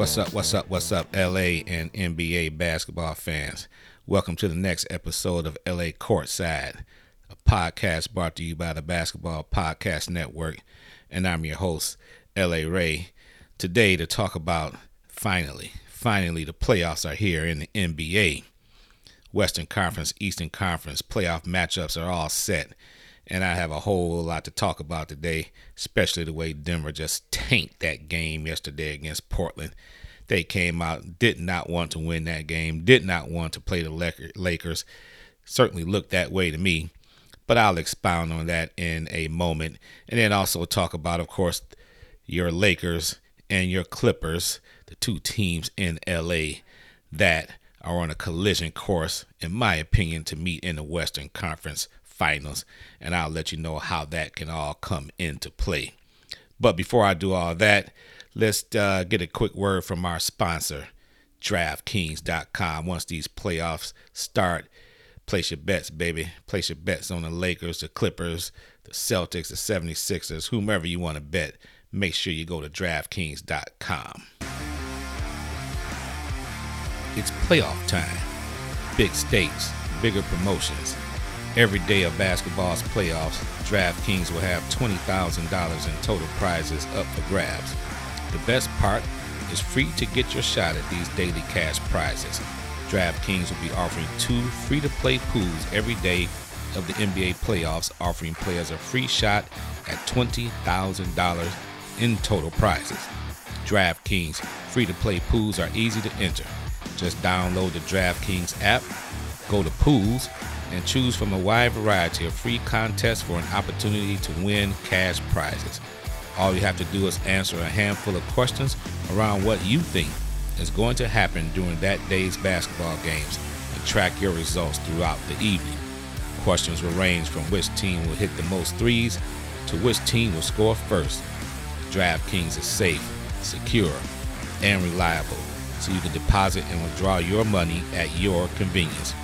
What's up, what's up, what's up, LA and NBA basketball fans? Welcome to the next episode of LA Courtside, a podcast brought to you by the Basketball Podcast Network. And I'm your host, LA Ray. Today, to talk about finally, finally, the playoffs are here in the NBA. Western Conference, Eastern Conference playoff matchups are all set. And I have a whole lot to talk about today, especially the way Denver just tanked that game yesterday against Portland. They came out, did not want to win that game, did not want to play the Lakers. Certainly looked that way to me. But I'll expound on that in a moment. And then also talk about, of course, your Lakers and your Clippers, the two teams in LA that are on a collision course, in my opinion, to meet in the Western Conference finals, and I'll let you know how that can all come into play. But before I do all that, let's uh, get a quick word from our sponsor, DraftKings.com. Once these playoffs start, place your bets, baby. Place your bets on the Lakers, the Clippers, the Celtics, the 76ers, whomever you want to bet. Make sure you go to DraftKings.com. It's playoff time. Big stakes, bigger promotions Every day of basketball's playoffs, DraftKings will have $20,000 in total prizes up for grabs. The best part is free to get your shot at these daily cash prizes. DraftKings will be offering two free to play pools every day of the NBA playoffs, offering players a free shot at $20,000 in total prizes. DraftKings free to play pools are easy to enter. Just download the DraftKings app, go to pools, and choose from a wide variety of free contests for an opportunity to win cash prizes. All you have to do is answer a handful of questions around what you think is going to happen during that day's basketball games and track your results throughout the evening. Questions will range from which team will hit the most threes to which team will score first. DraftKings is safe, secure, and reliable, so you can deposit and withdraw your money at your convenience.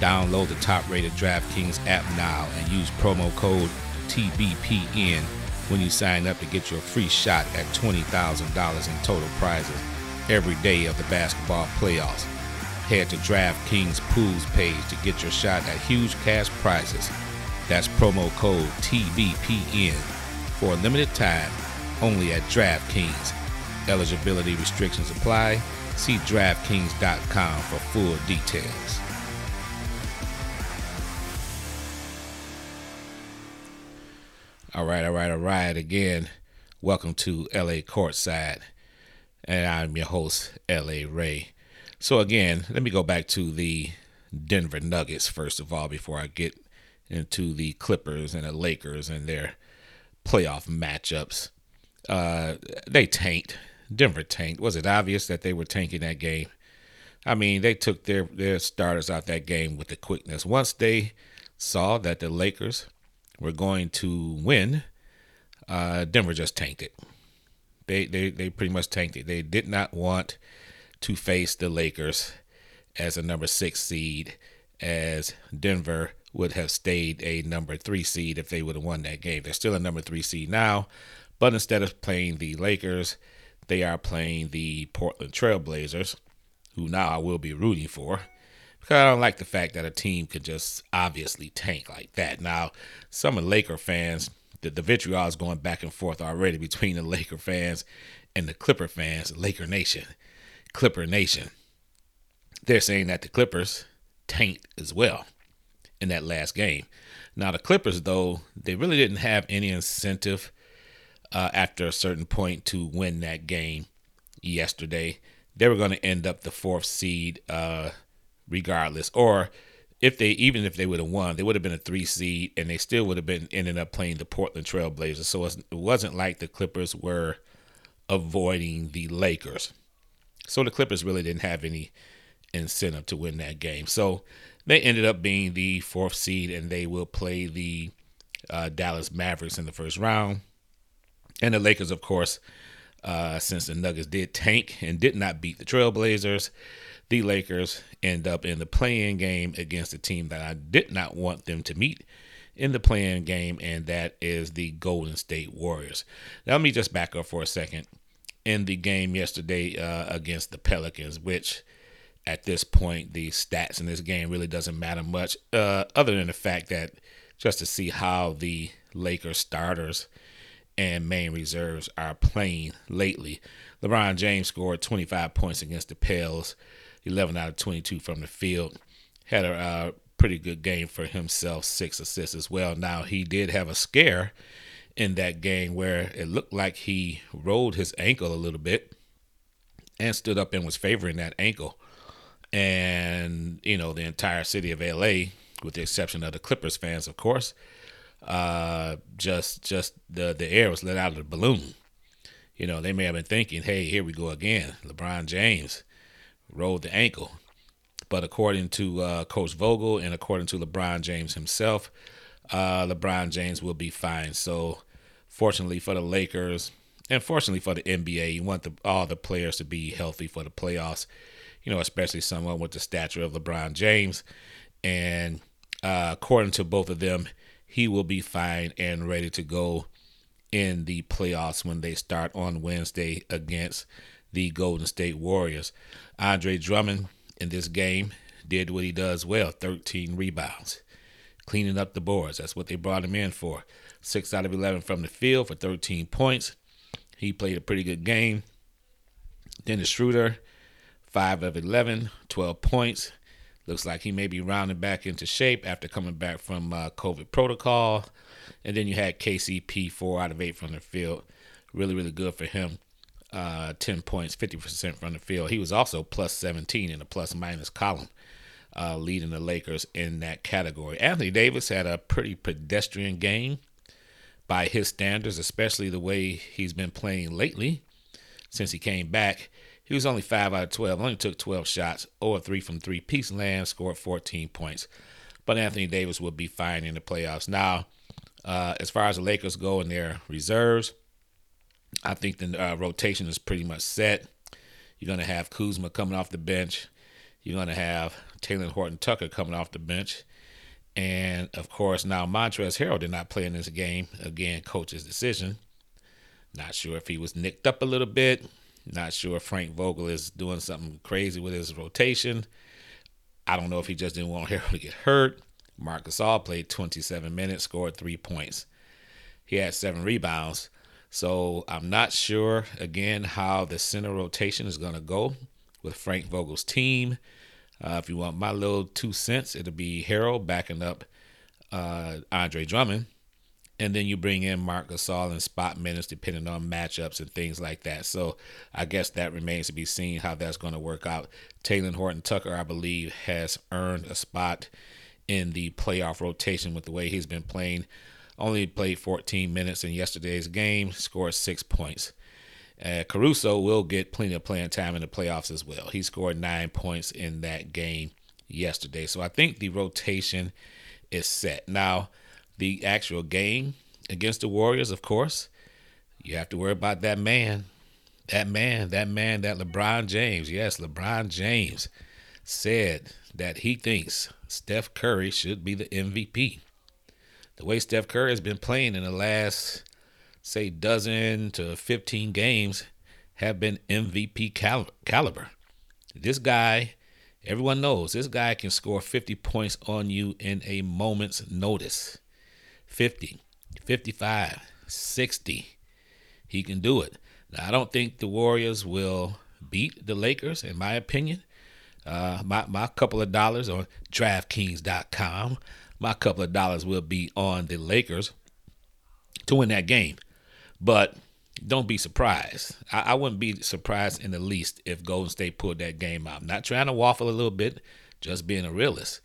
Download the top rated DraftKings app now and use promo code TBPN when you sign up to get your free shot at $20,000 in total prizes every day of the basketball playoffs. Head to DraftKings Pools page to get your shot at huge cash prizes. That's promo code TBPN for a limited time only at DraftKings. Eligibility restrictions apply. See DraftKings.com for full details. All right, all right, all right. Again, welcome to LA Courtside. And I'm your host, LA Ray. So, again, let me go back to the Denver Nuggets first of all before I get into the Clippers and the Lakers and their playoff matchups. Uh, they tanked. Denver tanked. Was it obvious that they were tanking that game? I mean, they took their, their starters out that game with the quickness. Once they saw that the Lakers were going to win, uh, Denver just tanked it. They, they they pretty much tanked it. They did not want to face the Lakers as a number six seed, as Denver would have stayed a number three seed if they would have won that game. They're still a number three seed now, but instead of playing the Lakers, they are playing the Portland Trailblazers, who now I will be rooting for. Because I don't like the fact that a team could just obviously tank like that. Now, some of Laker fans, the, the vitriol is going back and forth already between the Laker fans and the Clipper fans, Laker Nation, Clipper Nation. They're saying that the Clippers tanked as well in that last game. Now, the Clippers, though, they really didn't have any incentive uh, after a certain point to win that game yesterday. They were going to end up the fourth seed. Uh, regardless. Or if they even if they would have won, they would have been a three seed, and they still would have been ended up playing the Portland Trailblazers. So it wasn't like the Clippers were avoiding the Lakers. So the Clippers really didn't have any incentive to win that game. So they ended up being the fourth seed, and they will play the uh, Dallas Mavericks in the first round. And the Lakers, of course, uh, since the Nuggets did tank and did not beat the Trailblazers, the Lakers end up in the play-in game against a team that I did not want them to meet in the play-in game, and that is the Golden State Warriors. Now, let me just back up for a second. In the game yesterday uh, against the Pelicans, which at this point the stats in this game really doesn't matter much, uh, other than the fact that just to see how the Lakers starters and main reserves are playing lately. LeBron James scored 25 points against the Pels, 11 out of 22 from the field. Had a uh, pretty good game for himself, six assists as well. Now, he did have a scare in that game where it looked like he rolled his ankle a little bit and stood up and was favoring that ankle. And, you know, the entire city of LA, with the exception of the Clippers fans, of course, uh, just just the the air was let out of the balloon. You know, they may have been thinking, "Hey, here we go again." LeBron James rolled the ankle, but according to uh, Coach Vogel and according to LeBron James himself, uh, LeBron James will be fine. So, fortunately for the Lakers, and fortunately for the NBA, you want the, all the players to be healthy for the playoffs. You know, especially someone with the stature of LeBron James. And uh, according to both of them, he will be fine and ready to go in the playoffs when they start on Wednesday against the Golden State Warriors. Andre Drummond in this game did what he does well 13 rebounds, cleaning up the boards. That's what they brought him in for. 6 out of 11 from the field for 13 points. He played a pretty good game. Dennis Schroeder, 5 of 11, 12 points. Looks like he may be rounding back into shape after coming back from uh, COVID protocol. And then you had KCP, four out of eight from the field. Really, really good for him. Uh, 10 points, 50% from the field. He was also plus 17 in the plus minus column, uh, leading the Lakers in that category. Anthony Davis had a pretty pedestrian game by his standards, especially the way he's been playing lately since he came back. He was only 5 out of 12, only took 12 shots, 0 3 from three piece land, scored 14 points. But Anthony Davis will be fine in the playoffs. Now, uh, as far as the Lakers go in their reserves, I think the uh, rotation is pretty much set. You're going to have Kuzma coming off the bench. You're going to have Talen Horton Tucker coming off the bench. And of course, now Montrezl Harrell did not play in this game. Again, coach's decision. Not sure if he was nicked up a little bit. Not sure if Frank Vogel is doing something crazy with his rotation. I don't know if he just didn't want Harrell to get hurt. Marc Gasol played 27 minutes, scored three points. He had seven rebounds. So I'm not sure, again, how the center rotation is going to go with Frank Vogel's team. Uh, if you want my little two cents, it'll be Harrell backing up uh, Andre Drummond and then you bring in Marc Gasol and spot minutes depending on matchups and things like that. So I guess that remains to be seen how that's going to work out. Talen Horton Tucker, I believe, has earned a spot in the playoff rotation with the way he's been playing. Only played 14 minutes in yesterday's game, scored six points. Uh, Caruso will get plenty of playing time in the playoffs as well. He scored nine points in that game yesterday. So I think the rotation is set. Now, the actual game against the Warriors, of course, you have to worry about that man. That man, that man, that LeBron James. Yes, LeBron James said that he thinks Steph Curry should be the MVP. The way Steph Curry has been playing in the last, say, dozen to 15 games have been MVP cal- caliber. This guy, everyone knows, this guy can score 50 points on you in a moment's notice. 50, 55, 60. He can do it. Now, I don't think the Warriors will beat the Lakers, in my opinion. Uh, my, my couple of dollars on DraftKings.com, my couple of dollars will be on the Lakers to win that game. But don't be surprised. I, I, wouldn't be surprised in the least if Golden State pulled that game out. I'm not trying to waffle a little bit, just being a realist.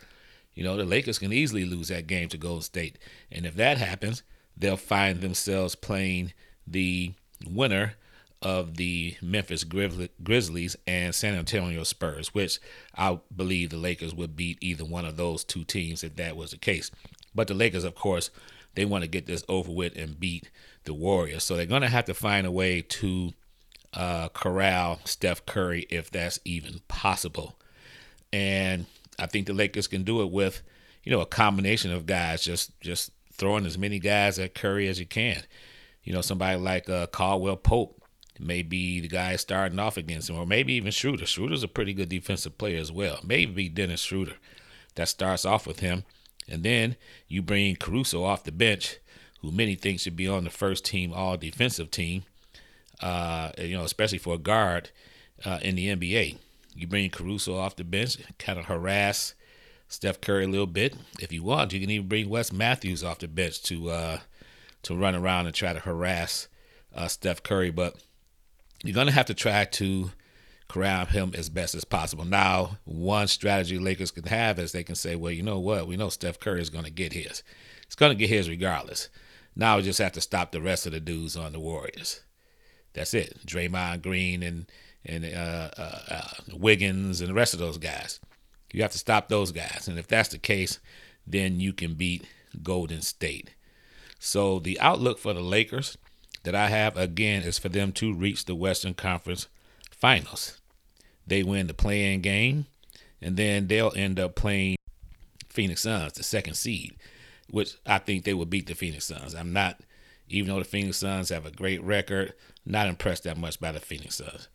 You know, the Lakers can easily lose that game to Golden State. And if that happens, they'll find themselves playing the winner of the Memphis Grizzlies and San Antonio Spurs, which I believe the Lakers would beat either one of those two teams if that was the case. But the Lakers, of course, they want to get this over with and beat the Warriors. So they're going to have to find a way to uh, corral Steph Curry if that's even possible. and I think the Lakers can do it with, you know, a combination of guys, just just throwing as many guys at Curry as you can. You know, somebody like uh, Caldwell Pope may be the guy starting off against him, or maybe even Schroeder. Schroeder's a pretty good defensive player as well. Maybe Dennis Schroeder that starts off with him. And then you bring Caruso off the bench, who many think should be on the first team all defensive team, uh, you know, especially for a guard uh, in the NBA. You bring Caruso off the bench, kind of harass Steph Curry a little bit. If you want, you can even bring Wes Matthews off the bench to uh, to run around and try to harass uh, Steph Curry. But you're to have to try to corral him as best as possible. Now, one strategy Lakers can have is they can say, well, you know what? We know Steph Curry is to get his. He's to get his regardless. Now we just have to stop the rest of the dudes on the Warriors. That's it. Draymond Green and and uh, uh, uh, Wiggins and the rest of those guys. You have to stop those guys. And if that's the case, then you can beat Golden State. So the outlook for the Lakers that I have again is for them to reach the Western Conference Finals. They win the play-in game, and then they'll end up playing Phoenix Suns, the second seed, which I think they will beat the Phoenix Suns. I'm not, even though the Phoenix Suns have a great record, not impressed that much by the Phoenix Suns.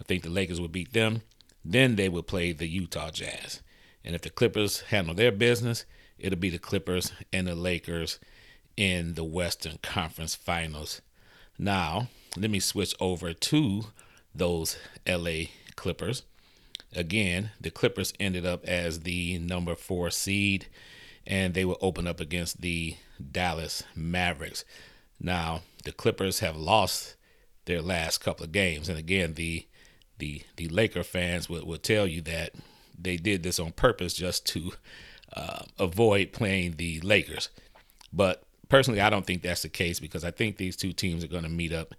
I think the Lakers would beat them. Then they would play the Utah Jazz. And if the Clippers handle their business, it'll be the Clippers and the Lakers in the Western Conference Finals. Now, let me switch over to those LA Clippers. Again, the Clippers ended up as the number four seed, and they will open up against the Dallas Mavericks. Now, the Clippers have lost their last couple of games, and again, the the the Laker fans would, would tell you that they did this on purpose just to uh, avoid playing the Lakers. But personally, I don't think that's the case because I think these two teams are going to meet up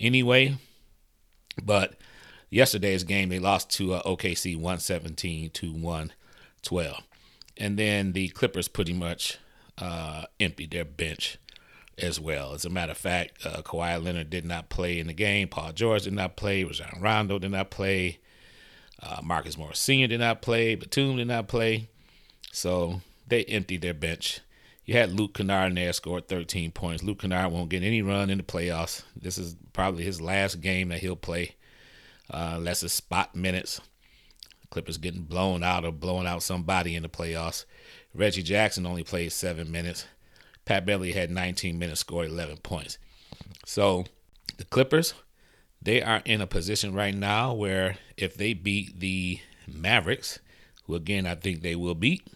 anyway. But yesterday's game, they lost to uh, OKC 117 to 112. And then the Clippers pretty much uh, emptied their bench as well. As a matter of fact, uh, Kawhi Leonard did not play in the game. Paul George did not play. Rajon Rondo did not play. Uh, Marcus Morris Sr. did not play. Batum did not play. So they emptied their bench. You had Luke Kennard in there, scored 13 points. Luke Kennard won't get any run in the playoffs. This is probably his last game that he'll play, uh, unless it's spot minutes. Clippers getting blown out or blowing out somebody in the playoffs. Reggie Jackson only played seven minutes. Pat Beverley had 19 minutes, scored 11 points. So the Clippers, they are in a position right now where if they beat the Mavericks, who again I think they will beat,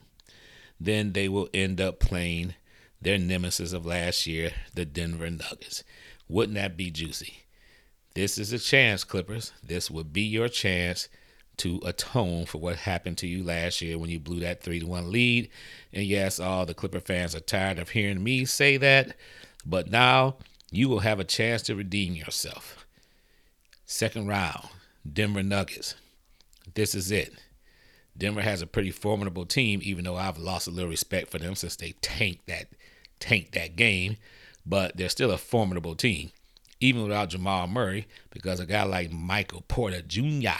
then they will end up playing their nemesis of last year, the Denver Nuggets. Wouldn't that be juicy? This is a chance, Clippers. This would be your chance to atone for what happened to you last year when you blew that 3 to 1 lead. And yes, all the Clipper fans are tired of hearing me say that, but now you will have a chance to redeem yourself. Second round, Denver Nuggets. This is it. Denver has a pretty formidable team, even though I've lost a little respect for them since they tanked that tanked that game. But they're still a formidable team, even without Jamal Murray, because a guy like Michael Porter Jr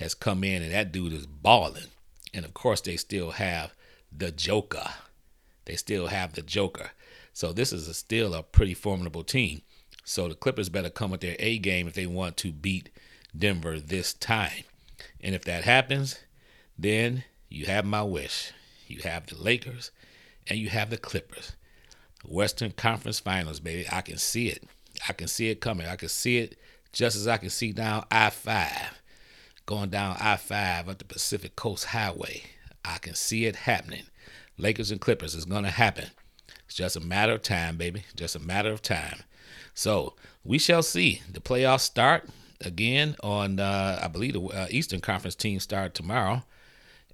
has come in and that dude is balling. And of course, they still have the Joker. They still have the Joker. So this is a, still a pretty formidable team. So the Clippers better come with their A game if they want to beat Denver this time. And if that happens, then you have my wish. You have the Lakers and you have the Clippers. Western Conference Finals, baby. I can see it. I can see it coming. I can see it just as I can see down I 5 going down I 5 up the Pacific Coast Highway. I can see it happening. Lakers and Clippers is going to happen. It's just a matter of time, baby. Just a matter of time. So we shall see. The playoffs start again on, uh, I believe, the uh, Eastern Conference team start tomorrow.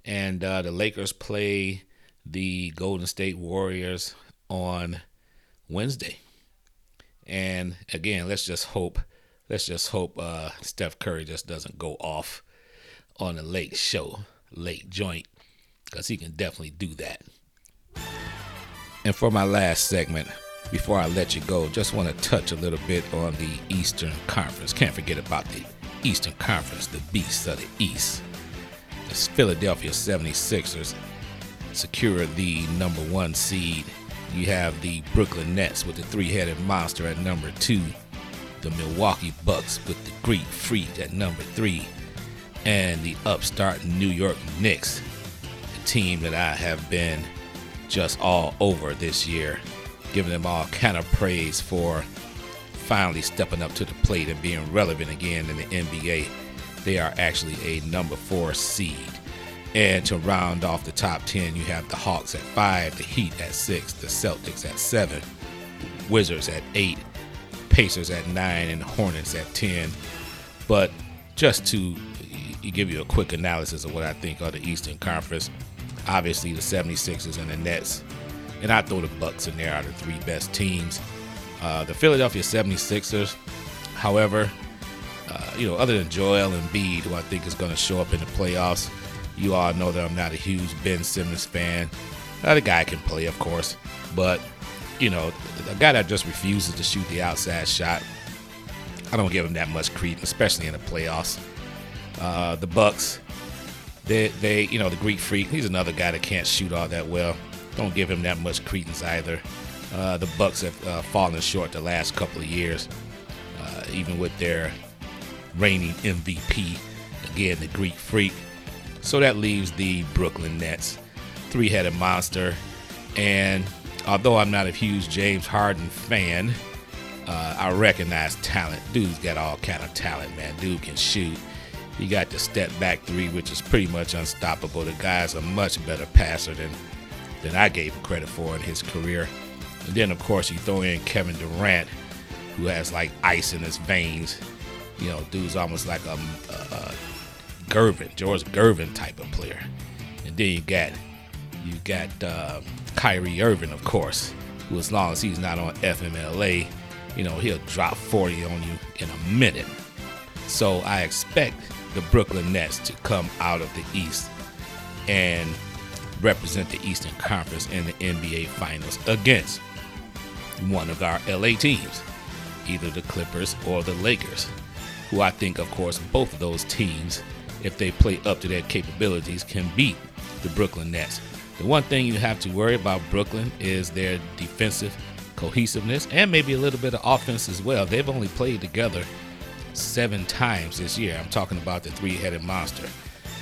And uh, the Lakers play the Golden State Warriors on Wednesday. And again, let's just hope, let's just hope uh, Steph Curry just doesn't go off on a late show, late joint, because he can definitely do that. And for my last segment, before I let you go, just want to touch a little bit on the Eastern Conference. Can't forget about the Eastern Conference, the beasts of the East. the Philadelphia 76ers secure the number one seed. You have the Brooklyn Nets with the three-headed monster at number two, the Milwaukee Bucks with the Greek Freak at number three, and the upstart New York Knicks, a team that I have been just all over this year, giving them all kind of praise for finally stepping up to the plate and being relevant again in the NBA. They are actually a number four seed. And to round off the top 10, you have the Hawks at five, the Heat at six, the Celtics at seven, Wizards at eight, Pacers at nine, and the Hornets at 10. But just to give you a quick analysis of what I think of the Eastern Conference, obviously the 76ers and the Nets, and I throw the Bucks in there are the three best teams. Uh, the Philadelphia 76ers, however, uh, you know, other than Joel Embiid, who I think is going to show up in the playoffs, you all know that I'm not a huge Ben Simmons fan. Uh, the guy can play, of course, but you know, a guy that just refuses to shoot the outside shot, I don't give him that much credence, especially in the playoffs. Uh, the Bucks, they, they, you know, the Greek Freak, he's another guy that can't shoot all that well. Don't give him that much credence either. Uh, the Bucks have uh, fallen short the last couple of years, uh, even with their reigning MVP, again the Greek Freak. So that leaves the Brooklyn Nets, three-headed monster. And although I'm not a huge James Harden fan, uh, I recognize talent. Dude's got all kind of talent, man. Dude can shoot. He got the step back three, which is pretty much unstoppable. The guy's a much better passer than than I gave him credit for in his career. And then, of course, you throw in Kevin Durant, who has like ice in his veins. You know, dude's almost like a, a, a Gervin, George Gervin type of player. And then you got you got uh, Kyrie Irving, of course, who as long as he's not on FMLA, you know, he'll drop 40 on you in a minute. So I expect the Brooklyn Nets to come out of the East and represent the Eastern Conference in the NBA Finals against one of our LA teams, either the Clippers or the Lakers, who I think, of course, both of those teams, if they play up to their capabilities, can beat the Brooklyn Nets. The one thing you have to worry about Brooklyn is their defensive cohesiveness and maybe a little bit of offense as well. They've only played together seven times this year. I'm talking about the three headed monster.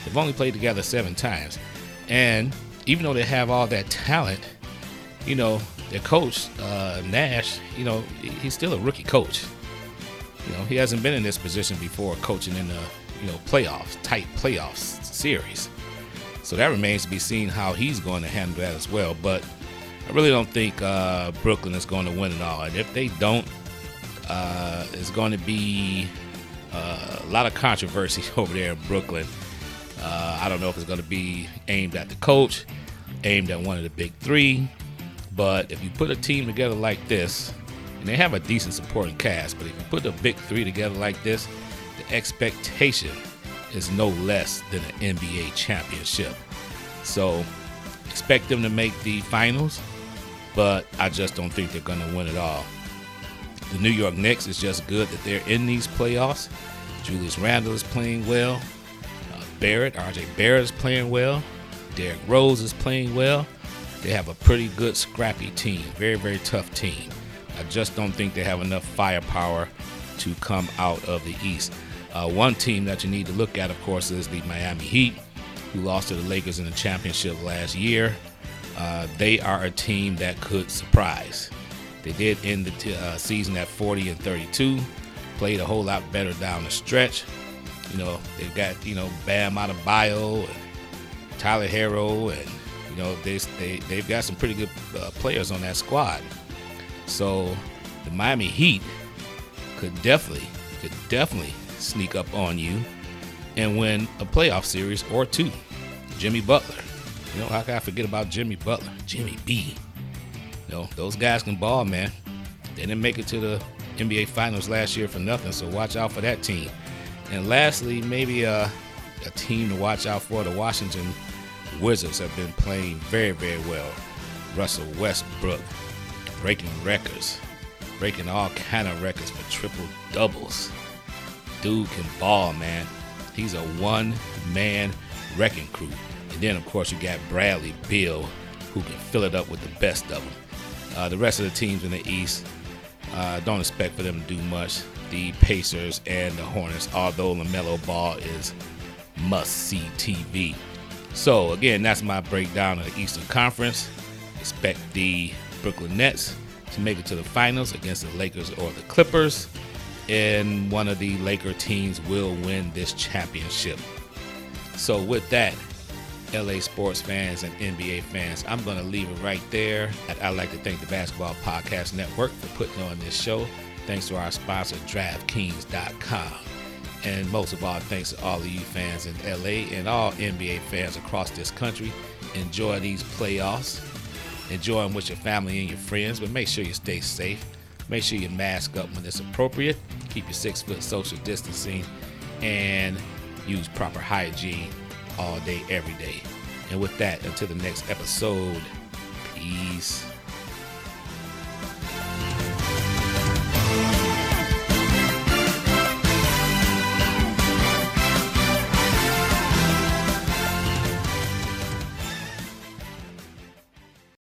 They've only played together seven times. And even though they have all that talent, you know, their coach, uh, Nash, you know, he's still a rookie coach. You know, he hasn't been in this position before coaching in the, you know, playoffs, tight playoffs series. So that remains to be seen how he's going to handle that as well. But I really don't think uh, Brooklyn is going to win it all. And if they don't, uh, it's going to be uh, a lot of controversy over there in Brooklyn. Uh, I don't know if it's going to be aimed at the coach, aimed at one of the big three. But if you put a team together like this, and they have a decent supporting cast, but if you put the big three together like this, the expectation is no less than an NBA championship. So expect them to make the finals, but I just don't think they're going to win it all. The New York Knicks is just good that they're in these playoffs. Julius Randle is playing well. Uh, Barrett, RJ Barrett is playing well. Derrick Rose is playing well. They have a pretty good, scrappy team. Very, very tough team. I just don't think they have enough firepower to come out of the East. Uh, one team that you need to look at, of course, is the Miami Heat, who lost to the Lakers in the championship last year. Uh, they are a team that could surprise. They did end the t- uh, season at 40 and 32, played a whole lot better down the stretch. You know, they've got, you know, Bam Adebayo and Tyler Herro, and, you know, they, they, they've got some pretty good uh, players on that squad. So the Miami Heat could definitely, could definitely sneak up on you and win a playoff series or two. Jimmy Butler. You know, how can I forget about Jimmy Butler? Jimmy B. You know, those guys can ball, man. They didn't make it to the NBA Finals last year for nothing, so watch out for that team. And lastly, maybe uh, a team to watch out for. The Washington Wizards have been playing very, very well. Russell Westbrook breaking records, breaking all kind of records for triple doubles. Dude can ball, man. He's a one-man wrecking crew. And then, of course, you got Bradley Beal, who can fill it up with the best of them. Uh, the rest of the teams in the East, uh, don't expect for them to do much. The Pacers and the Hornets, although LaMelo Ball is must see TV. So, again, that's my breakdown of the Eastern Conference. Expect the Brooklyn Nets to make it to the finals against the Lakers or the Clippers. And one of the Laker teams will win this championship. So, with that, LA sports fans and NBA fans, I'm going to leave it right there. I'd like to thank the Basketball Podcast Network for putting on this show. Thanks to our sponsor, DraftKings.com. And most of all, thanks to all of you fans in LA and all NBA fans across this country. Enjoy these playoffs. Enjoy them with your family and your friends, but make sure you stay safe. Make sure you mask up when it's appropriate. Keep your six foot social distancing and use proper hygiene all day, every day. And with that, until the next episode, peace.